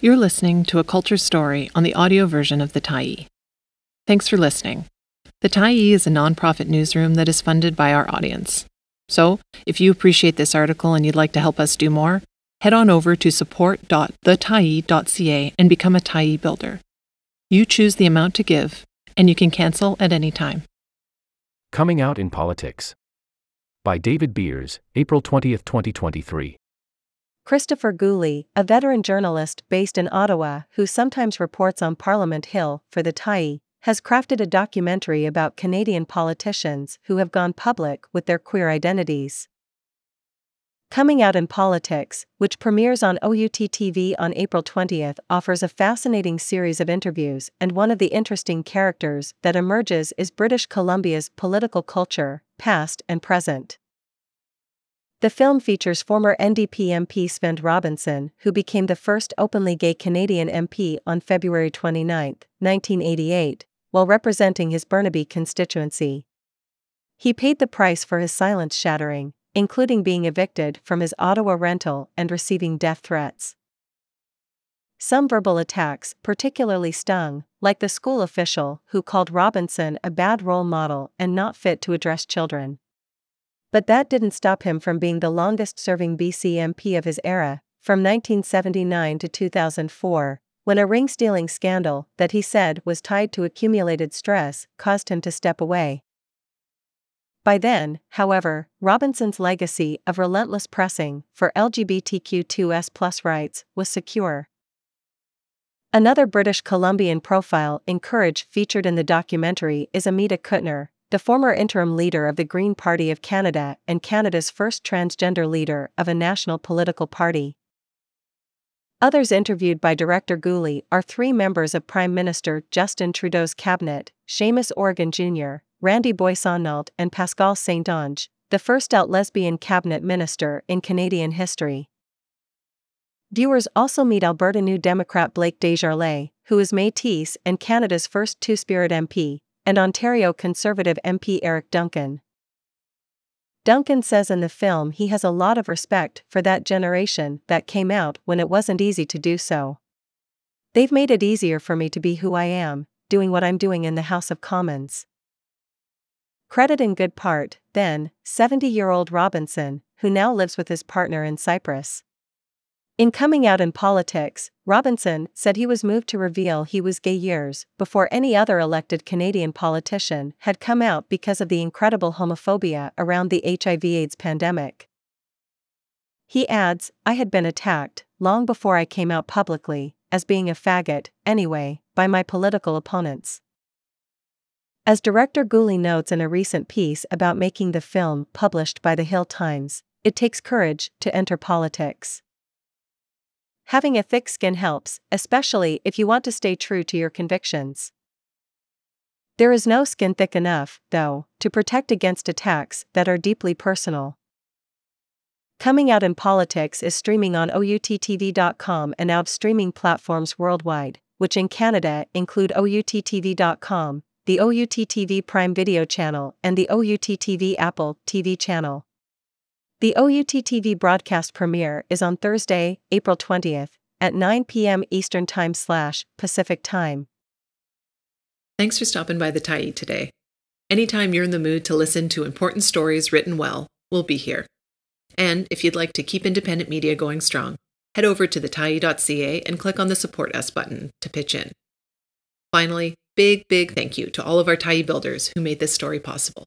You're listening to a culture story on the audio version of The Tyee. Thanks for listening. The Tyee is a nonprofit newsroom that is funded by our audience. So, if you appreciate this article and you'd like to help us do more, head on over to support.thetyee.ca and become a Tyee builder. You choose the amount to give, and you can cancel at any time. Coming Out in Politics by David Beers, April 20, 2023. Christopher Guly, a veteran journalist based in Ottawa who sometimes reports on Parliament Hill for the Tyee, has crafted a documentary about Canadian politicians who have gone public with their queer identities. Coming Out in Politics, which premieres on OUT TV on April 20th, offers a fascinating series of interviews, and one of the interesting characters that emerges is British Columbia's political culture, past and present. The film features former NDP MP Svend Robinson, who became the first openly gay Canadian MP on February 29, 1988, while representing his Burnaby constituency. He paid the price for his silence shattering, including being evicted from his Ottawa rental and receiving death threats. Some verbal attacks particularly stung, like the school official who called Robinson a bad role model and not fit to address children. But that didn't stop him from being the longest serving BC MP of his era, from 1979 to 2004, when a ring stealing scandal that he said was tied to accumulated stress caused him to step away. By then, however, Robinson's legacy of relentless pressing for LGBTQ2S rights was secure. Another British Columbian profile in Courage featured in the documentary is Amita Kuttner, the former interim leader of the Green Party of Canada and Canada's first transgender leader of a national political party. Others interviewed by director Guly are three members of Prime Minister Justin Trudeau's cabinet Seamus O'Regan Jr., Randy Boissonnault, and Pascal St. Onge, the first out lesbian cabinet minister in Canadian history. Viewers also meet Alberta New Democrat Blake Desjarlais, who is Métis and Canada's first Two Spirit MP, and Ontario Conservative MP Eric Duncan. Duncan says in the film he has a lot of respect for that generation that came out when it wasn't easy to do so. They've made it easier for me to be who I am, doing what I'm doing in the House of Commons. Credit in good part, then, 70 year old Robinson, who now lives with his partner in Cyprus. In coming out in politics, Robinson said he was moved to reveal he was gay years before any other elected Canadian politician had come out because of the incredible homophobia around the HIV/AIDS pandemic. He adds, I had been attacked, long before I came out publicly, as being a faggot, anyway, by my political opponents. As director Guly notes in a recent piece about making the film published by the Hill Times, it takes courage to enter politics. Having a thick skin helps, especially if you want to stay true to your convictions. There is no skin thick enough, though, to protect against attacks that are deeply personal. Coming Out in Politics is streaming on OUTTV.com and out streaming platforms worldwide, which in Canada include OUTTV.com, the OUT TV Prime Video channel, and the OUT TV Apple TV channel. The OUT TV broadcast premiere is on Thursday, April 20th, at 9 p.m. Eastern Time slash Pacific Time. Thanks for stopping by the Tyee today. Anytime you're in the mood to listen to important stories written well, we'll be here. And if you'd like to keep independent media going strong, head over to thetyee.ca and click on the Support Us button to pitch in. Finally, big, big thank you to all of our Tyee builders who made this story possible.